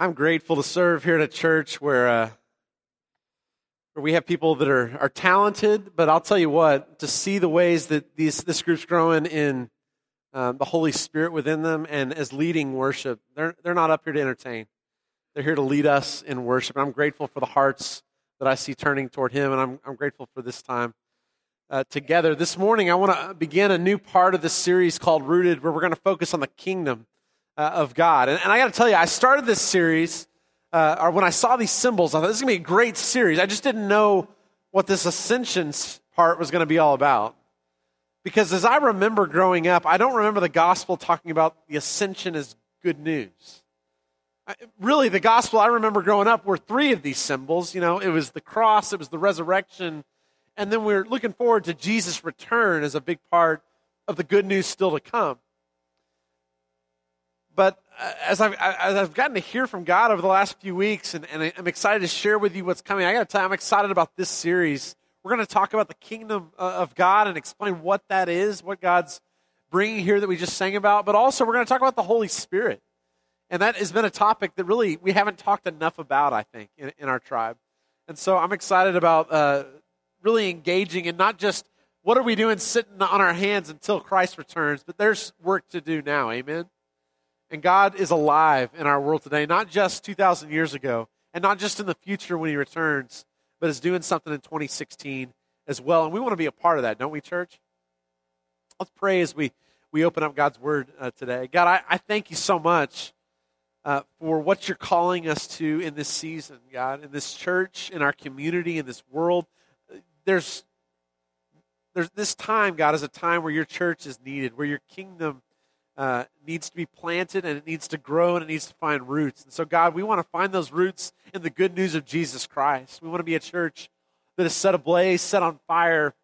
I'm grateful to serve here at a church where, uh, where we have people that are, are talented, but I'll tell you what, to see the ways that these, this group's growing in um, the Holy Spirit within them and as leading worship, they're, they're not up here to entertain. They're here to lead us in worship. And I'm grateful for the hearts that I see turning toward Him, and I'm, I'm grateful for this time uh, together. This morning, I want to begin a new part of this series called Rooted, where we're going to focus on the kingdom uh, of God. And, and I got to tell you, I started this series, uh, or when I saw these symbols, I thought this is going to be a great series. I just didn't know what this ascension part was going to be all about. Because as I remember growing up, I don't remember the gospel talking about the ascension as good news. I, really, the gospel I remember growing up were three of these symbols. You know, it was the cross, it was the resurrection, and then we're looking forward to Jesus' return as a big part of the good news still to come. But uh, as I've, as I've gotten to hear from God over the last few weeks, and, and I'm excited to share with you what's coming, I got to tell you, I'm excited about this series. We're going to talk about the kingdom uh, of God and explain what that is, what God's bringing here that we just sang about, but also we're going to talk about the Holy Spirit. And that has been a topic that really we haven't talked enough about, I think, in, in our tribe. And so I'm excited about uh, really engaging and not just what are we doing sitting on our hands until Christ returns, but there's work to do now. Amen. And God is alive in our world today, not just 2,000 years ago, and not just in the future when He returns, but is doing something in 2016 as well. And we want to be a part of that, don't we, church? Let's pray as we, we open up God's Word uh, today. God, I, I thank you so much uh, for what you're calling us to in this season, God, in this church, in our community, in this world. There's, there's this time, God, is a time where your church is needed, where your kingdom uh, needs to be planted and it needs to grow and it needs to find roots. And so, God, we want to find those roots in the good news of Jesus Christ. We want to be a church that is set ablaze, set on fire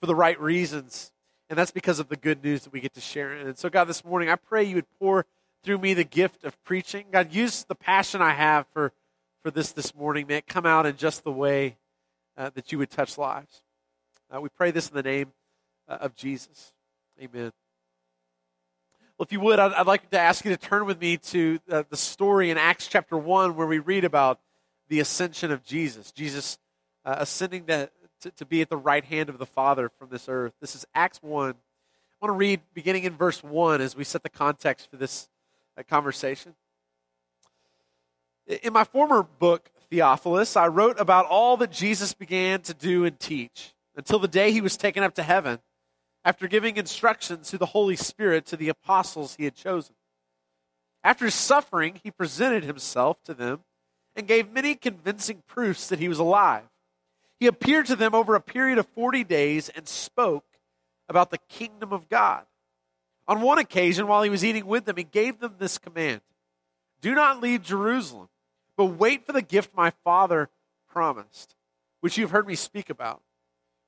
for the right reasons. And that's because of the good news that we get to share. And so, God, this morning, I pray you would pour through me the gift of preaching. God, use the passion I have for, for this this morning. May it come out in just the way uh, that you would touch lives. Uh, we pray this in the name uh, of Jesus. Amen. Well, if you would, I'd, I'd, like to ask you to turn with me to uh, the story in Acts chapter 1 where we read about the ascension of Jesus. Jesus uh, ascending to, to, to, be at the right hand of the Father from this earth. This is Acts 1. I want to read beginning in verse 1 as we set the context for this uh, conversation. In my former book, Theophilus, I wrote about all that Jesus began to do and teach until the day he was taken up to heaven after giving instructions through the Holy Spirit to the apostles he had chosen. After suffering, he presented himself to them and gave many convincing proofs that he was alive. He appeared to them over a period of 40 days and spoke about the kingdom of God. On one occasion, while he was eating with them, he gave them this command Do not leave Jerusalem, but wait for the gift my Father promised, which you have heard me speak about.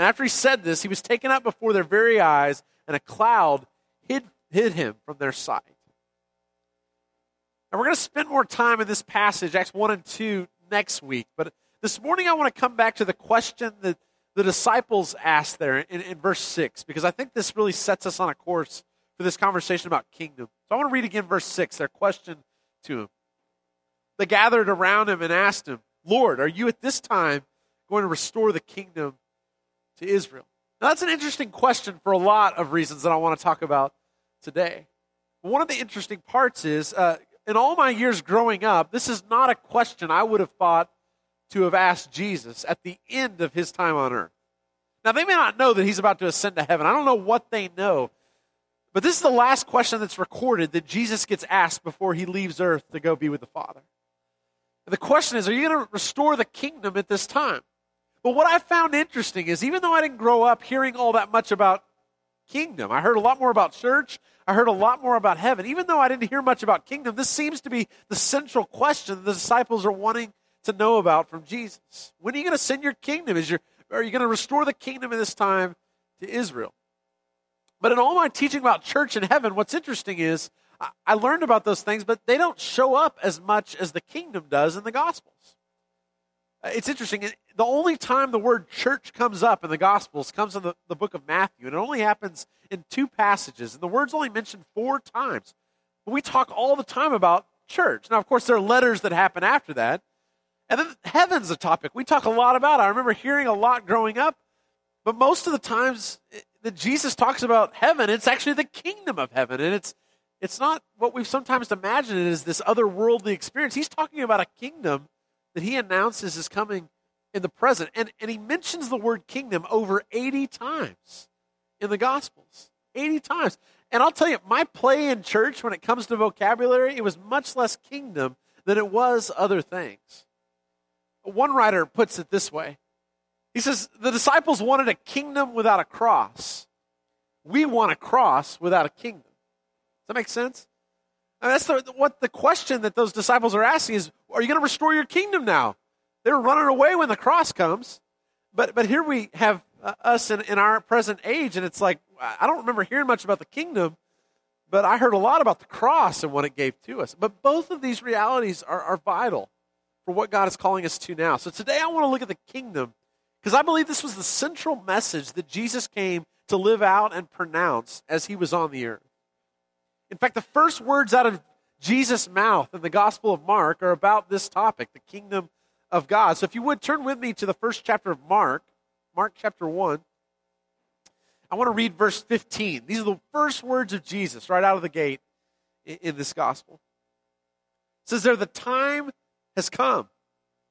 And after he said this, he was taken up before their very eyes, and a cloud hid, hid him from their sight. And we're going to spend more time in this passage, Acts 1 and 2, next week. But this morning, I want to come back to the question that the disciples asked there in, in verse 6, because I think this really sets us on a course for this conversation about kingdom. So I want to read again verse 6, their question to him. They gathered around him and asked him, Lord, are you at this time going to restore the kingdom to Israel? Now, that's an interesting question for a lot of reasons that I want to talk about today. One of the interesting parts is uh, in all my years growing up, this is not a question I would have thought to have asked Jesus at the end of his time on earth. Now, they may not know that he's about to ascend to heaven. I don't know what they know. But this is the last question that's recorded that Jesus gets asked before he leaves earth to go be with the Father. And the question is Are you going to restore the kingdom at this time? But what I found interesting is even though I didn't grow up hearing all that much about kingdom, I heard a lot more about church, I heard a lot more about heaven. Even though I didn't hear much about kingdom, this seems to be the central question that the disciples are wanting to know about from Jesus. When are you going to send your kingdom? Is your, are you going to restore the kingdom in this time to Israel? But in all my teaching about church and heaven, what's interesting is I learned about those things, but they don't show up as much as the kingdom does in the Gospels. Uh, it's interesting. The only time the word church comes up in the Gospels comes in the, the book of Matthew, and it only happens in two passages. And the word's only mentioned four times. But we talk all the time about church. Now, of course, there are letters that happen after that. And then heaven's a topic we talk a lot about. I remember hearing a lot growing up, but most of the times eh, that Jesus talks about heaven, it's actually the kingdom of heaven. And it's, it's not what we've sometimes imagined as this otherworldly experience. He's talking about a kingdom that he announces is coming in the present. And, and he mentions the word kingdom over 80 times in the Gospels. 80 times. And I'll tell you, my play in church when it comes to vocabulary, it was much less kingdom than it was other things. One writer puts it this way He says, The disciples wanted a kingdom without a cross. We want a cross without a kingdom. Does that make sense? That's the, what the question that those disciples are asking is Are you going to restore your kingdom now? They were running away when the cross comes. But, but here we have uh, us in, in our present age, and it's like, I don't remember hearing much about the kingdom, but I heard a lot about the cross and what it gave to us. But both of these realities are, are vital for what God is calling us to now. So today I want to look at the kingdom because I believe this was the central message that Jesus came to live out and pronounce as he was on the earth. In fact, the first words out of Jesus' mouth in the Gospel of Mark are about this topic, the kingdom of God. So if you would turn with me to the first chapter of Mark, Mark chapter 1. I want to read verse 15. These are the first words of Jesus right out of the gate in this gospel. It says there, the time has come,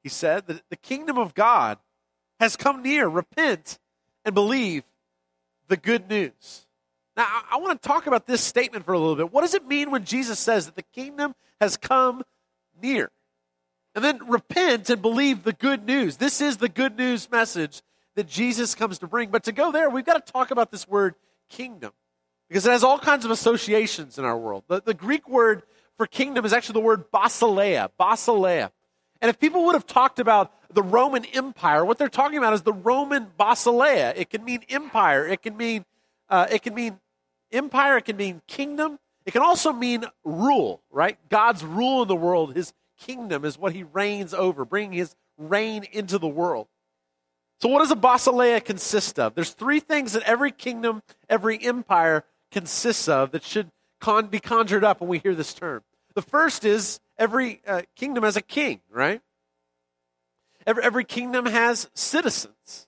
he said, that the kingdom of God has come near. Repent and believe the good news. Now, I want to talk about this statement for a little bit. What does it mean when Jesus says that the kingdom has come near? And then repent and believe the good news. This is the good news message that Jesus comes to bring. But to go there, we've got to talk about this word kingdom because it has all kinds of associations in our world. The, the Greek word for kingdom is actually the word basileia, basileia. And if people would have talked about the Roman Empire, what they're talking about is the Roman basileia. It can mean empire. It can mean uh, it can mean empire. It can mean kingdom. It can also mean rule. Right? God's rule in the world. His kingdom is what He reigns over, bringing His reign into the world. So, what does a basileia consist of? There's three things that every kingdom, every empire consists of that should con- be conjured up when we hear this term. The first is every uh, kingdom has a king, right? Every, every kingdom has citizens,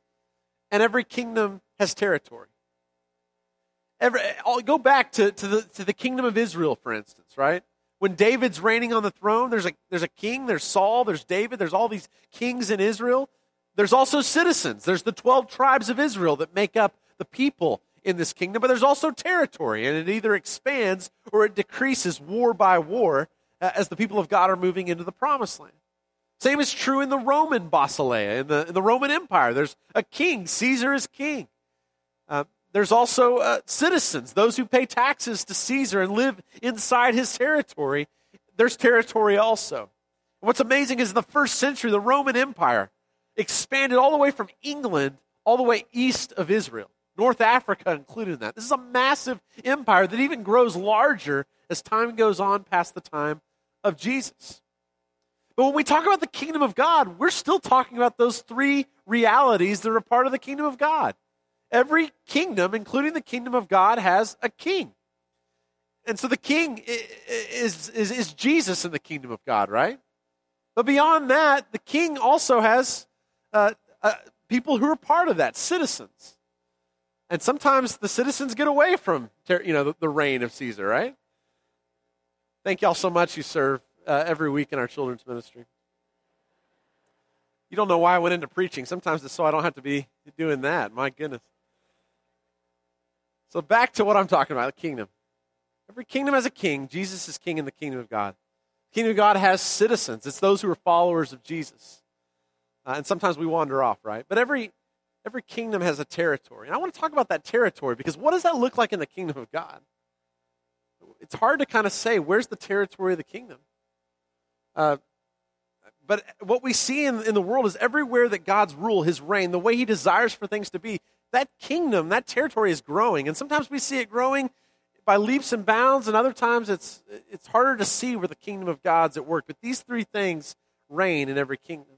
and every kingdom has territory. Every, I'll go back to, to, the, to the kingdom of Israel, for instance, right? When David's reigning on the throne, there's a, there's a king, there's Saul, there's David, there's all these kings in Israel. There's also citizens. There's the 12 tribes of Israel that make up the people in this kingdom, but there's also territory, and it either expands or it decreases war by war uh, as the people of God are moving into the promised land. Same is true in the Roman basileia, in the, in the Roman Empire. There's a king, Caesar is king. Uh, there's also uh, citizens, those who pay taxes to Caesar and live inside his territory. There's territory also. what's amazing is in the first century, the Roman Empire expanded all the way from England all the way east of Israel. North Africa included in that. This is a massive empire that even grows larger as time goes on past the time of Jesus. But when we talk about the kingdom of God, we're still talking about those three realities that are part of the kingdom of God. Every kingdom, including the kingdom of God, has a king. And so the king is, is, is Jesus in the kingdom of God, right? But beyond that, the king also has uh, uh, people who are part of that, citizens. And sometimes the citizens get away from you know the, the reign of Caesar, right? Thank y'all so much. You serve uh, every week in our children's ministry. You don't know why I went into preaching. Sometimes it's so I don't have to be doing that. My goodness. So back to what I'm talking about, the kingdom. Every kingdom has a king. Jesus is king in the kingdom of God. The kingdom of God has citizens. It's those who are followers of Jesus. Uh, and sometimes we wander off, right? But every, every kingdom has a territory. And I want to talk about that territory because what does that look like in the kingdom of God? It's hard to kind of say where's the territory of the kingdom. Uh, But what we see in, in the world is everywhere that God's rule, his reign, the way he desires for things to be, that kingdom, that territory is growing. And sometimes we see it growing by leaps and bounds, and other times it's, it's harder to see where the kingdom of God's at work. But these three things reign in every kingdom.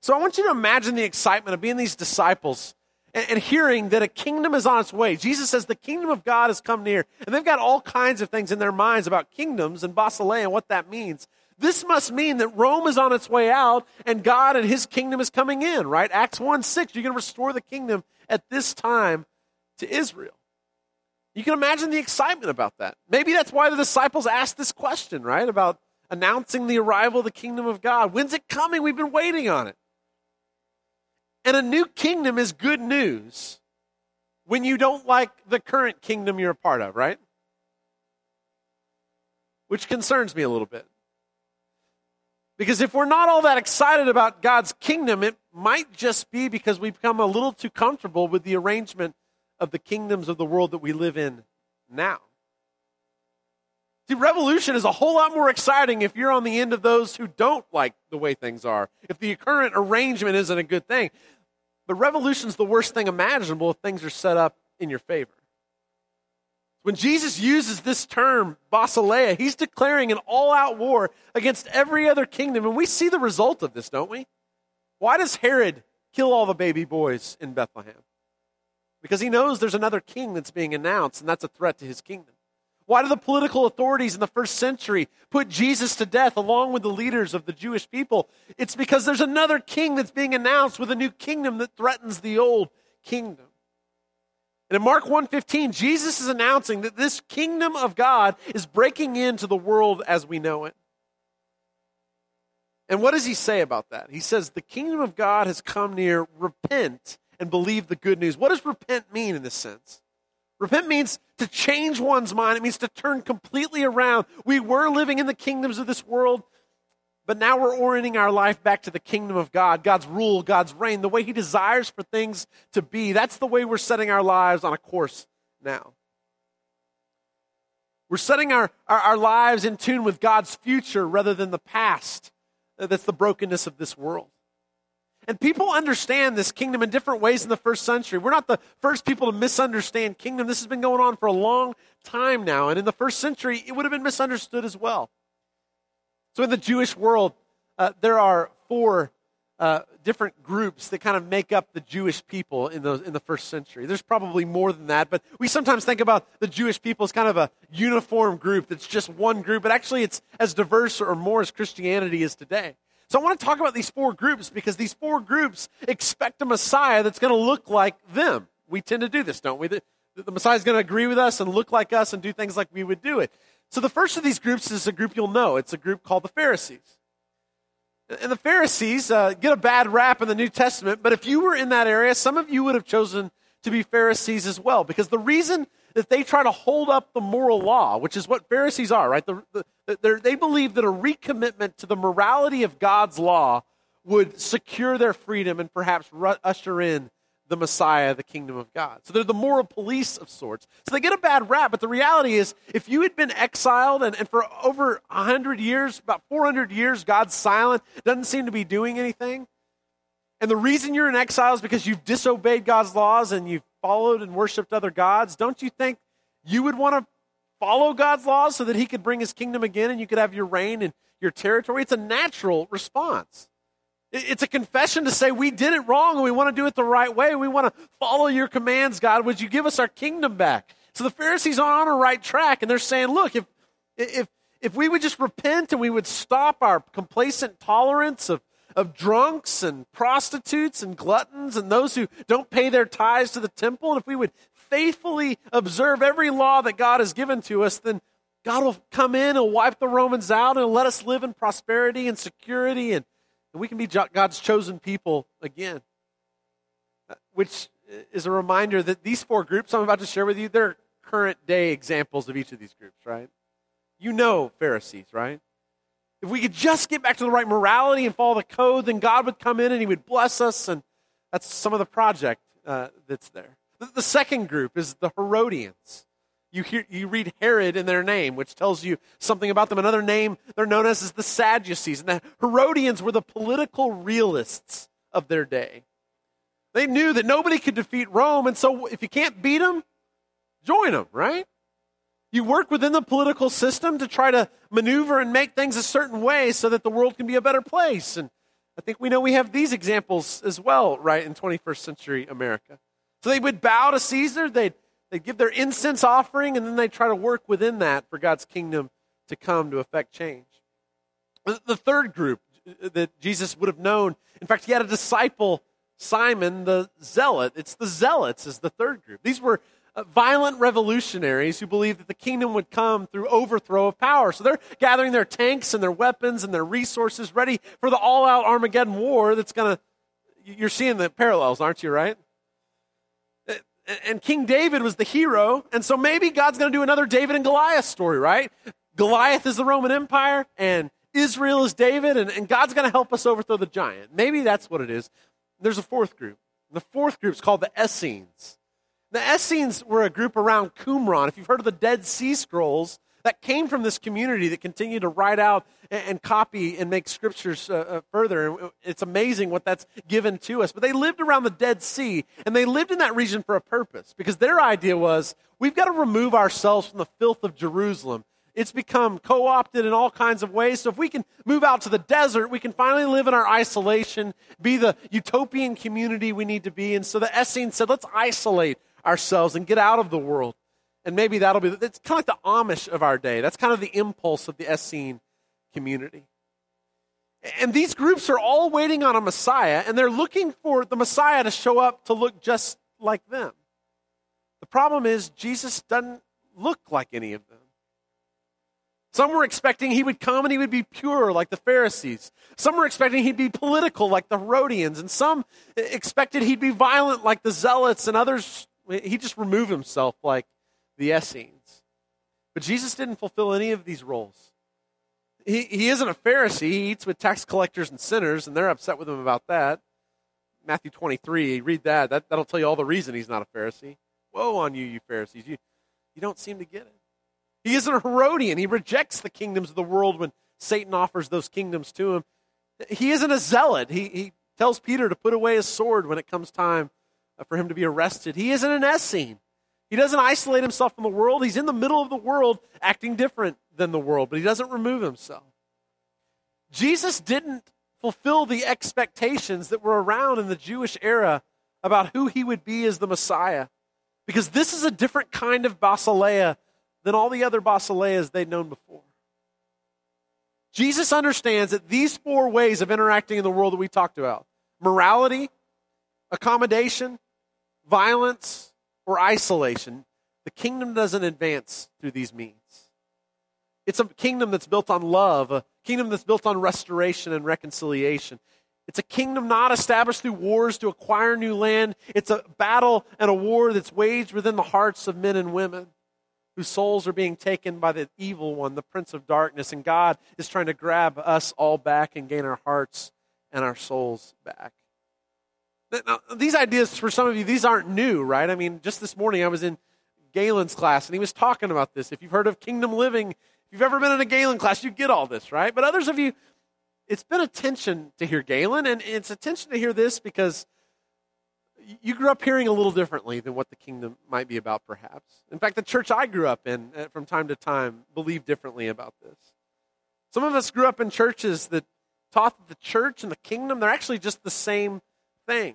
So I want you to imagine the excitement of being these disciples and, and, hearing that a kingdom is on its way. Jesus says the kingdom of God has come near. And they've got all kinds of things in their minds about kingdoms and basileia and what that means. This must mean that Rome is on its way out and God and his kingdom is coming in, right? Acts 1 6, you're going to restore the kingdom at this time to Israel. You can imagine the excitement about that. Maybe that's why the disciples asked this question, right? About announcing the arrival of the kingdom of God. When's it coming? We've been waiting on it. And a new kingdom is good news when you don't like the current kingdom you're a part of, right? Which concerns me a little bit. Because if we're not all that excited about God's kingdom, it might just be because we've become a little too comfortable with the arrangement of the kingdoms of the world that we live in now. See, revolution is a whole lot more exciting if you're on the end of those who don't like the way things are, if the current arrangement isn't a good thing. But revolution's the worst thing imaginable if things are set up in your favor. When Jesus uses this term, basileia, he's declaring an all out war against every other kingdom. And we see the result of this, don't we? Why does Herod kill all the baby boys in Bethlehem? Because he knows there's another king that's being announced, and that's a threat to his kingdom. Why do the political authorities in the first century put Jesus to death along with the leaders of the Jewish people? It's because there's another king that's being announced with a new kingdom that threatens the old kingdom. And in Mark 1:15, Jesus is announcing that this kingdom of God is breaking into the world as we know it. And what does he say about that? He says, The kingdom of God has come near. Repent and believe the good news. What does repent mean in this sense? Repent means to change one's mind. It means to turn completely around. We were living in the kingdoms of this world, but now we're orienting our life back to the kingdom of God, God's rule, God's reign, the way He desires for things to be. That's the way we're setting our lives on a course now. We're setting our, our, our lives in tune with God's future rather than the past. Uh, that's the brokenness of this world. And people understand this kingdom in different ways in the first century. We're not the first people to misunderstand kingdom. This has been going on for a long time now. And in the first century, it would have been misunderstood as well. So in the Jewish world, uh, there are four uh, different groups that kind of make up the Jewish people in the, in the first century. There's probably more than that, but we sometimes think about the Jewish people as kind of a uniform group that's just one group, but actually it's as diverse or more as Christianity is today. So I want to talk about these four groups because these four groups expect a Messiah that's going to look like them. We tend to do this, don't we? The, the Messiah is going to agree with us and look like us and do things like we would do it. So the first of these groups is a group you'll know. It's a group called the Pharisees. And the Pharisees uh, get a bad rap in the New Testament, but if you were in that area, some of you would have chosen to be Pharisees as well. Because the reason that they try to hold up the moral law, which is what Pharisees are, right? The, the, they believe that a recommitment to the morality of God's law would secure their freedom and perhaps usher in the Messiah, the kingdom of God. So they're the moral police of sorts. So they get a bad rap, but the reality is, if you had been exiled and, and for over 100 years, about 400 years, God's silent, doesn't seem to be doing anything, and the reason you're in exile is because you've disobeyed God's laws and you've followed and worshiped other gods, don't you think you would want to follow God's laws so that he could bring his kingdom again and you could have your reign and your territory? It's a natural response. It's a confession to say we did it wrong and we want to do it the right way. We want to follow your commands, God. Would you give us our kingdom back? So the Pharisees are on a right track and they're saying, look, if, if, if we would just repent and we would stop our complacent tolerance of of drunks and prostitutes and gluttons and those who don't pay their tithes to the temple, and if we would faithfully observe every law that God has given to us, then God will come in and wipe the Romans out and let us live in prosperity and security, and, we can be God's chosen people again. Uh, which is a reminder that these four groups I'm about to share with you, they're current day examples of each of these groups, right? You know Pharisees, right? If we could just get back to the right morality and follow the code, then God would come in and He would bless us. And that's some of the project uh, that's there. The, the second group is the Herodians. You, hear, you read Herod in their name, which tells you something about them. Another name they're known as is the Sadducees. And the Herodians were the political realists of their day. They knew that nobody could defeat Rome, and so if you can't beat them, join them, right? You work within the political system to try to maneuver and make things a certain way so that the world can be a better place. And I think we know we have these examples as well, right, in 21st century America. So they would bow to Caesar, they'd, they'd give their incense offering, and then they'd try to work within that for God's kingdom to come to effect change. The third group that Jesus would have known, in fact, he had a disciple, Simon the Zealot. It's the Zealots, is the third group. These were uh, violent revolutionaries who believed that the kingdom would come through overthrow of power. So they're gathering their tanks and their weapons and their resources ready for the all out Armageddon war that's going to. You're seeing the parallels, aren't you, right? And King David was the hero, and so maybe God's going to do another David and Goliath story, right? Goliath is the Roman Empire, and Israel is David, and, and God's going to help us overthrow the giant. Maybe that's what it is. There's a fourth group. The fourth group is called the Essenes. The Essenes were a group around Qumran. If you've heard of the Dead Sea Scrolls, that came from this community that continued to write out and, and copy and make scriptures uh, uh, further. It's amazing what that's given to us. But they lived around the Dead Sea, and they lived in that region for a purpose because their idea was we've got to remove ourselves from the filth of Jerusalem. It's become co opted in all kinds of ways. So, if we can move out to the desert, we can finally live in our isolation, be the utopian community we need to be. And so the Essenes said, let's isolate ourselves and get out of the world. And maybe that'll be, it's kind of like the Amish of our day. That's kind of the impulse of the Essene community. And these groups are all waiting on a Messiah, and they're looking for the Messiah to show up to look just like them. The problem is, Jesus doesn't look like any of them. Some were expecting he would come and he would be pure like the Pharisees. Some were expecting he'd be political like the Herodians. And some expected he'd be violent like the Zealots. And others he just removed himself like the Essenes. But Jesus didn't fulfill any of these roles. He, he isn't a Pharisee. He eats with tax collectors and sinners, and they're upset with him about that. Matthew 23, read that. that. That'll tell you all the reason he's not a Pharisee. Woe on you, you Pharisees. You, you don't seem to get it. He isn't a Herodian. He rejects the kingdoms of the world when Satan offers those kingdoms to him. He isn't a zealot. He, he tells Peter to put away his sword when it comes time uh, for him to be arrested. He isn't an Essene. He doesn't isolate himself from the world. He's in the middle of the world, acting different than the world, but he doesn't remove himself. Jesus didn't fulfill the expectations that were around in the Jewish era about who he would be as the Messiah. Because this is a different kind of basileia than all the other basileias they'd known before. Jesus understands that these four ways of interacting in the world that we talked about morality, accommodation, violence, or isolation, the kingdom doesn't advance through these means. It's a kingdom that's built on love, a kingdom that's built on restoration and reconciliation. It's a kingdom not established through wars to acquire new land. It's a battle and a war that's waged within the hearts of men and women whose souls are being taken by the evil one, the prince of darkness. And God is trying to grab us all back and gain our hearts and our souls back. Now, these ideas, for some of you, these aren't new, right? I mean, just this morning I was in Galen's class and he was talking about this. If you've heard of kingdom living, if you've ever been in a Galen class, you get all this, right? But others of you, it's been a tension to hear Galen, and it's a tension to hear this because you grew up hearing a little differently than what the kingdom might be about, perhaps. In fact, the church I grew up in uh, from time to time believed differently about this. Some of us grew up in churches that taught that the church and the kingdom, they're actually just the same thing.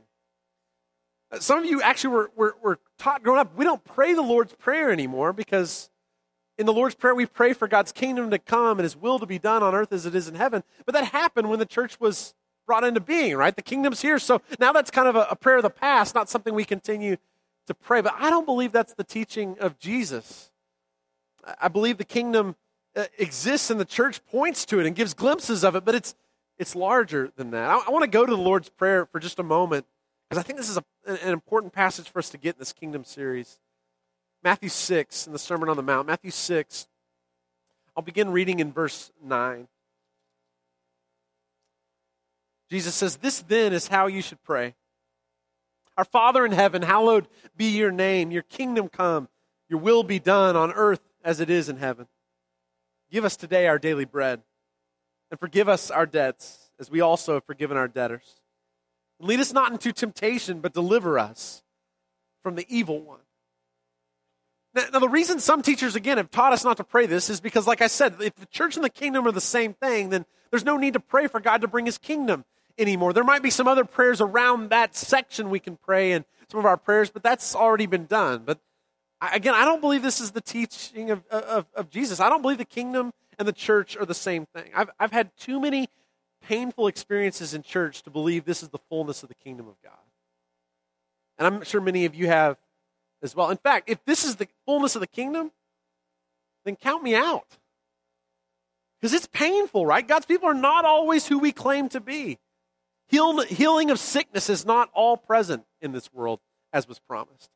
Some of you actually were, were, were taught growing up, we don't pray the Lord's Prayer anymore because in the Lord's Prayer we pray for God's kingdom to come and His will to be done on earth as it is in heaven. But that happened when the church was brought into being, right? The kingdom's here. So now that's kind of a, a prayer of the past, not something we continue to pray. But I don't believe that's the teaching of Jesus. I believe the kingdom uh, exists and the church points to it and gives glimpses of it, but it's, it's larger than that. I, I want to go to the Lord's Prayer for just a moment because I think this is a, an important passage for us to get in this kingdom series. Matthew 6 in the Sermon on the Mount. Matthew 6. I'll begin reading in verse 9. Jesus says, This then is how you should pray. Our Father in heaven, hallowed be your name. Your kingdom come. Your will be done on earth as it is in heaven. Give us today our daily bread, and forgive us our debts, as we also have forgiven our debtors. Lead us not into temptation, but deliver us from the evil one. Now, the reason some teachers, again, have taught us not to pray this is because, like I said, if the church and the kingdom are the same thing, then there's no need to pray for God to bring his kingdom anymore. There might be some other prayers around that section we can pray and some of our prayers, but that's already been done. But again, I don't believe this is the teaching of, of, of Jesus. I don't believe the kingdom and the church are the same thing. I've, I've had too many painful experiences in church to believe this is the fullness of the kingdom of God. And I'm sure many of you have as well. In fact, if this is the fullness of the kingdom, then count me out. Because it's painful, right? God's people are not always who we claim to be. Heal, healing of sickness is not all present in this world as was promised.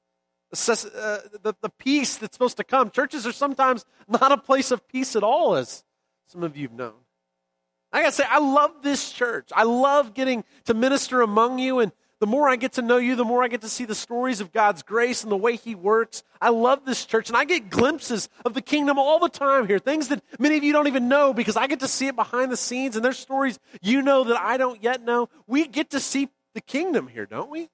Uh, the, the peace that's supposed to come. Churches are sometimes not a place of peace at all, as some of you have known. I gotta say, I love this church. I love getting to minister among you and the more I get to know you, the more I get to see the stories of God's grace and the way He works. I love this church, and I get glimpses of the kingdom all the time here. Things that many of you don't even know because I get to see it behind the scenes, and there's stories you know that I don't yet know. We get to see the kingdom here, don't we?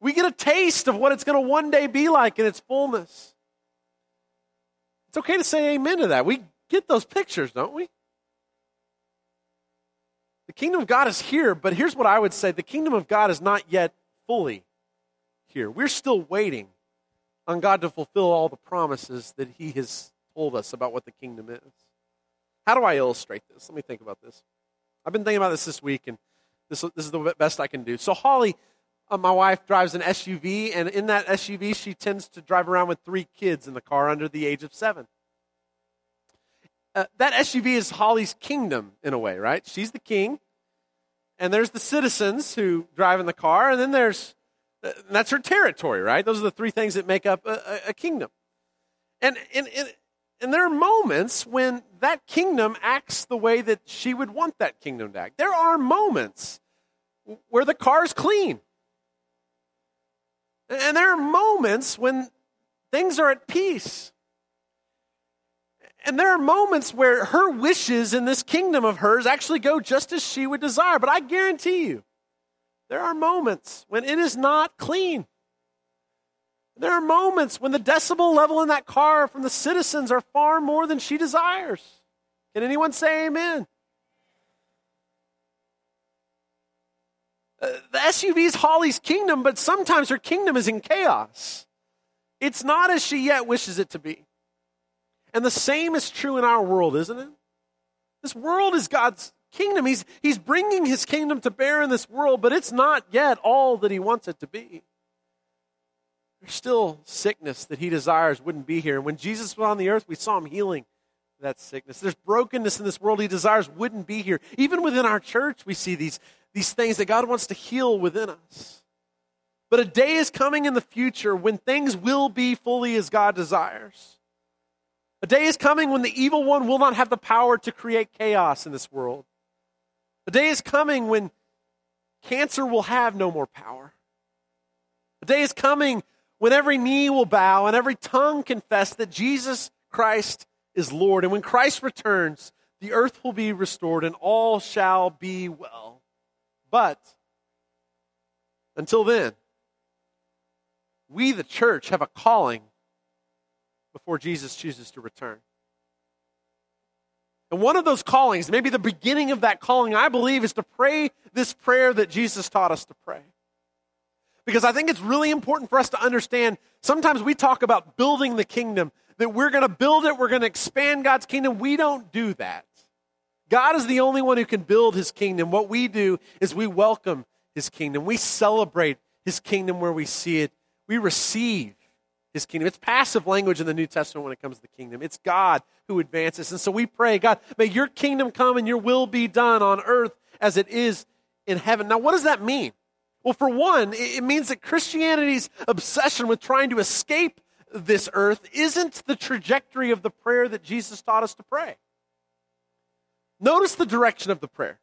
We get a taste of what it's going to one day be like in its fullness. It's okay to say amen to that. We get those pictures, don't we? The kingdom of God is here, but here's what I would say the kingdom of God is not yet fully here. We're still waiting on God to fulfill all the promises that He has told us about what the kingdom is. How do I illustrate this? Let me think about this. I've been thinking about this this week, and this, this is the best I can do. So, Holly, uh, my wife, drives an SUV, and in that SUV, she tends to drive around with three kids in the car under the age of seven. Uh, that SUV is Holly's kingdom in a way, right? She's the king, and there's the citizens who drive in the car, and then there's uh, that's her territory, right? Those are the three things that make up a, a kingdom. And, and, and, and there are moments when that kingdom acts the way that she would want that kingdom to act. There are moments where the car is clean. And there are moments when things are at peace. And there are moments where her wishes in this kingdom of hers actually go just as she would desire. But I guarantee you, there are moments when it is not clean. There are moments when the decibel level in that car from the citizens are far more than she desires. Can anyone say amen? Uh, the SUV is Holly's kingdom, but sometimes her kingdom is in chaos. It's not as she yet wishes it to be. And the same is true in our world, isn't it? This world is God's kingdom. He's, he's bringing his kingdom to bear in this world, but it's not yet all that he wants it to be. There's still sickness that he desires wouldn't be here. And when Jesus was on the earth, we saw him healing that sickness. There's brokenness in this world he desires wouldn't be here. Even within our church, we see these, these things that God wants to heal within us. But a day is coming in the future when things will be fully as God desires. A day is coming when the evil one will not have the power to create chaos in this world. A day is coming when cancer will have no more power. A day is coming when every knee will bow and every tongue confess that Jesus Christ is Lord. And when Christ returns, the earth will be restored and all shall be well. But until then, we, the church, have a calling before Jesus chooses to return. And one of those callings, maybe the beginning of that calling, I believe, is to pray this prayer that Jesus taught us to pray. Because I think it's really important for us to understand sometimes we talk about building the kingdom, that we're going to build it, we're going to expand God's kingdom. We don't do that. God is the only one who can build his kingdom. What we do is we welcome his kingdom, we celebrate his kingdom where we see it, we receive his kingdom. It's passive language in the New Testament when it comes to the kingdom. It's God who advances. And so we pray, God, may your kingdom come and your will be done on earth as it is in heaven. Now, what does that mean? Well, for one, it means that Christianity's obsession with trying to escape this earth isn't the trajectory of the prayer that Jesus taught us to pray. Notice the direction of the prayer.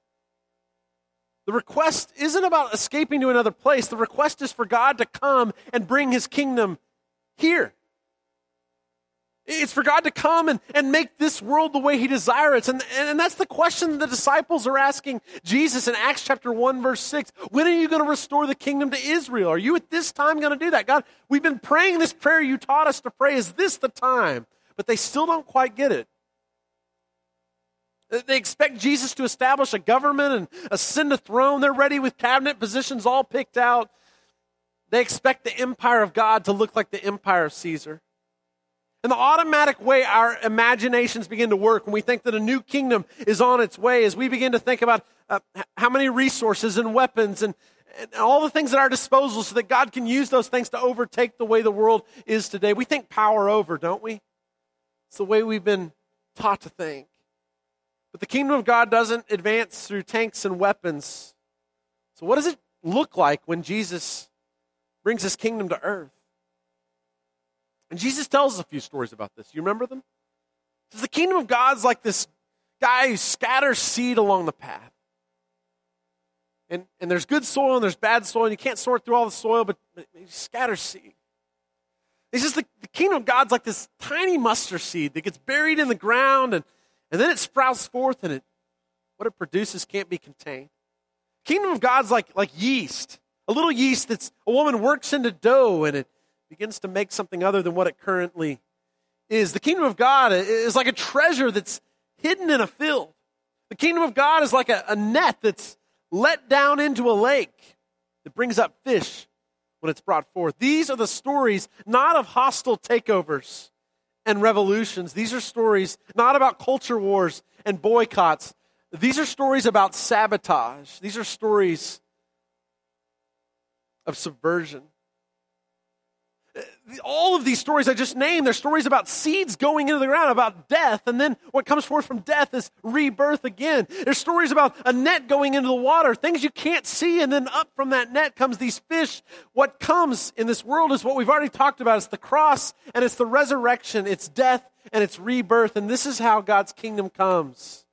The request isn't about escaping to another place. The request is for God to come and bring his kingdom here. It's for God to come and, and make this world the way He desires. And, and, and that's the question the disciples are asking Jesus in Acts chapter 1, verse 6. When are you going to restore the kingdom to Israel? Are you at this time going to do that? God, we've been praying this prayer you taught us to pray. Is this the time? But they still don't quite get it. They expect Jesus to establish a government and ascend a throne. They're ready with cabinet positions all picked out. They expect the empire of God to look like the empire of Caesar. And the automatic way our imaginations begin to work when we think that a new kingdom is on its way is we begin to think about uh, how many resources and weapons and, and all the things at our disposal so that God can use those things to overtake the way the world is today. We think power over, don't we? It's the way we've been taught to think. But the kingdom of God doesn't advance through tanks and weapons. So, what does it look like when Jesus brings his kingdom to earth? And Jesus tells us a few stories about this. You remember them? Says the kingdom of God's like this guy who scatters seed along the path. And, and there's good soil and there's bad soil, and you can't sort through all the soil, but, but he scatters seed. He says the, the kingdom of God's like this tiny mustard seed that gets buried in the ground and, and then it sprouts forth and it what it produces can't be contained. Kingdom of God's like, like yeast. A little yeast that's a woman works into dough and it begins to make something other than what it currently is. The kingdom of God is like a treasure that's hidden in a field. The kingdom of God is like a, a net that's let down into a lake that brings up fish when it's brought forth. These are the stories not of hostile takeovers and revolutions. These are stories not about culture wars and boycotts. These are stories about sabotage. These are stories of subversion all of these stories I just named, they're stories about seeds going into the ground, about death, and then what comes forth from death is rebirth again. There's stories about a net going into the water, things you can't see, and then up from that net comes these fish. What comes in this world is what we've already talked about. It's the cross, and it's the resurrection, it's death, and it's rebirth, and this is how God's kingdom comes.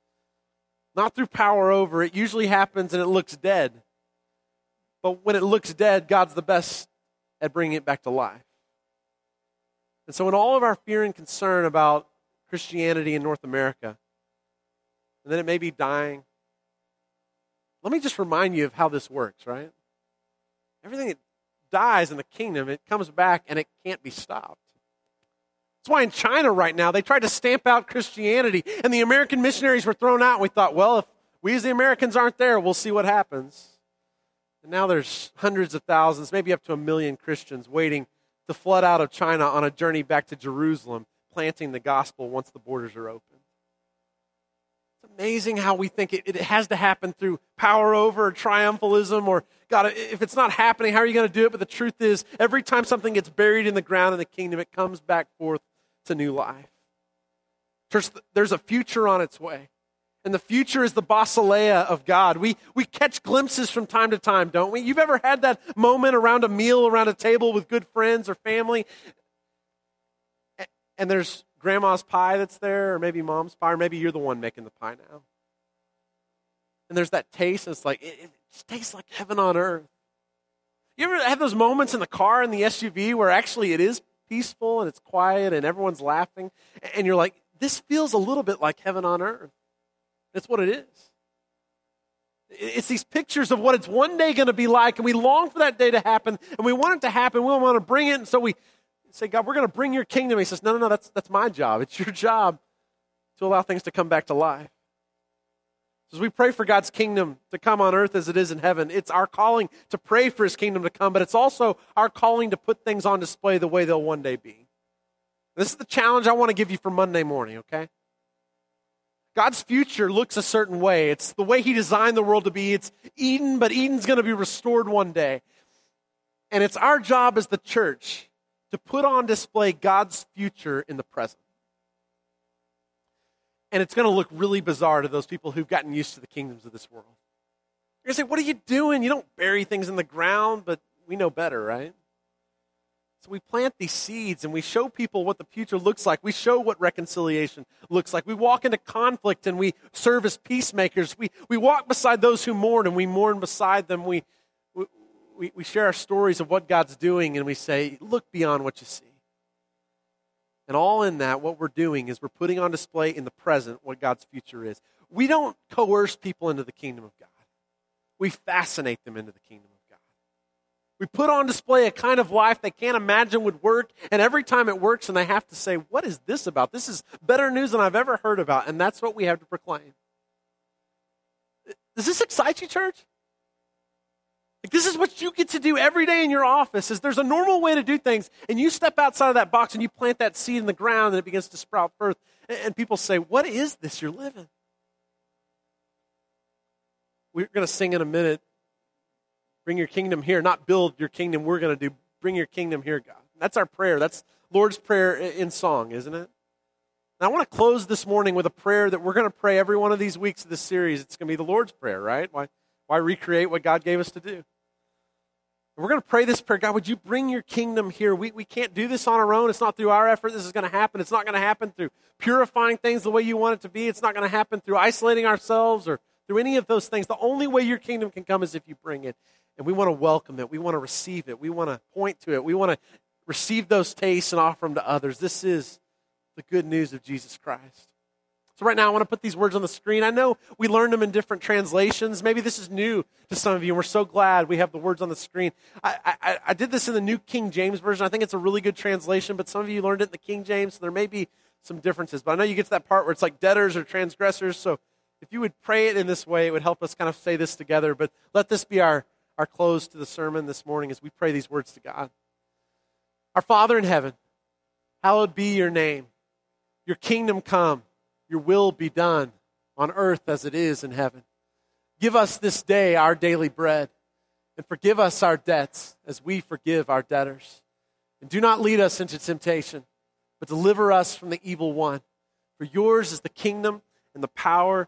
Not through power over, it usually happens and it looks dead. But when it looks dead, God's the best at bringing it back to life. And so, in all of our fear and concern about Christianity in North America, and then it may be dying, let me just remind you of how this works, right? Everything that dies in the kingdom, it comes back and it can't be stopped. That's why in China right now, they tried to stamp out Christianity, and the American missionaries were thrown out. We thought, well, if we as the Americans aren't there, we'll see what happens. And now there's hundreds of thousands, maybe up to a million Christians waiting to flood out of China on a journey back to Jerusalem, planting the gospel once the borders are open. It's amazing how we think it, it has to happen through power over or triumphalism or, God, if it's not happening, how are you going to do it? But the truth is, every time something gets buried in the ground in the kingdom, it comes back forth to new life. Church, there's a future on its way. And the future is the basileia of God. We, we catch glimpses from time to time, don't we? You've ever had that moment around a meal, around a table with good friends or family, and there's grandma's pie that's there, or maybe mom's pie, or maybe you're the one making the pie now. And there's that taste, and it's like, it, it tastes like heaven on earth. You ever have those moments in the car, in the SUV, where actually it is peaceful and it's quiet and everyone's laughing, and you're like, this feels a little bit like heaven on earth? That's what it is. It's these pictures of what it's one day going to be like, and we long for that day to happen, and we want it to happen. We want to bring it, and so we say, God, we're going to bring your kingdom. He says, No, no, no, that's, that's my job. It's your job to allow things to come back to life. As we pray for God's kingdom to come on earth as it is in heaven, it's our calling to pray for his kingdom to come, but it's also our calling to put things on display the way they'll one day be. This is the challenge I want to give you for Monday morning, okay? God's future looks a certain way. It's the way He designed the world to be. It's Eden, but Eden's going to be restored one day. And it's our job as the church to put on display God's future in the present. And it's going to look really bizarre to those people who've gotten used to the kingdoms of this world. You're going to say, What are you doing? You don't bury things in the ground, but we know better, right? So we plant these seeds and we show people what the future looks like. We show what reconciliation looks like. We walk into conflict and we serve as peacemakers. We, we walk beside those who mourn and we mourn beside them. We, we, we share our stories of what God's doing and we say, look beyond what you see. And all in that, what we're doing is we're putting on display in the present what God's future is. We don't coerce people into the kingdom of God, we fascinate them into the kingdom of God. We put on display a kind of life they can't imagine would work, and every time it works, and they have to say, What is this about? This is better news than I've ever heard about. And that's what we have to proclaim. Does this excite you, church? Like this is what you get to do every day in your office is there's a normal way to do things and you step outside of that box and you plant that seed in the ground and it begins to sprout forth and people say what is this you're living we're going to sing in a minute bring your kingdom here not build your kingdom we're going to do bring your kingdom here god that's our prayer that's lord's prayer in song isn't it I want to close this morning with a prayer that we're going to pray every one of these weeks of this series. It's going to be the Lord's Prayer, right? Why, why recreate what God gave us to do? We're going to pray this prayer God, would you bring your kingdom here? We, we can't do this on our own. It's not through our effort this is going to happen. It's not going to happen through purifying things the way you want it to be. It's not going to happen through isolating ourselves or through any of those things. The only way your kingdom can come is if you bring it. And we want to welcome it. We want to receive it. We want to point to it. We want to receive those tastes and offer them to others. This is the good news of Jesus Christ. So, right now, I want to put these words on the screen. I know we learned them in different translations. Maybe this is new to some of you, and we're so glad we have the words on the screen. I, I, I, did this in the New King James Version. I think it's a really good translation, but some of you learned it in the King James, so there may be some differences. But I know you get to that part where it's like debtors or transgressors. So, if you would pray it in this way, it would help us kind of say this together. But let this be our, our close to the sermon this morning as we pray these words to God. Our Father in heaven, hallowed be your name. Your kingdom come your will be done on earth as it is in heaven. Give us this day our daily bread, and forgive us our debts as we forgive our debtors. And do not lead us into temptation, but deliver us from the evil one. For yours is the kingdom and the power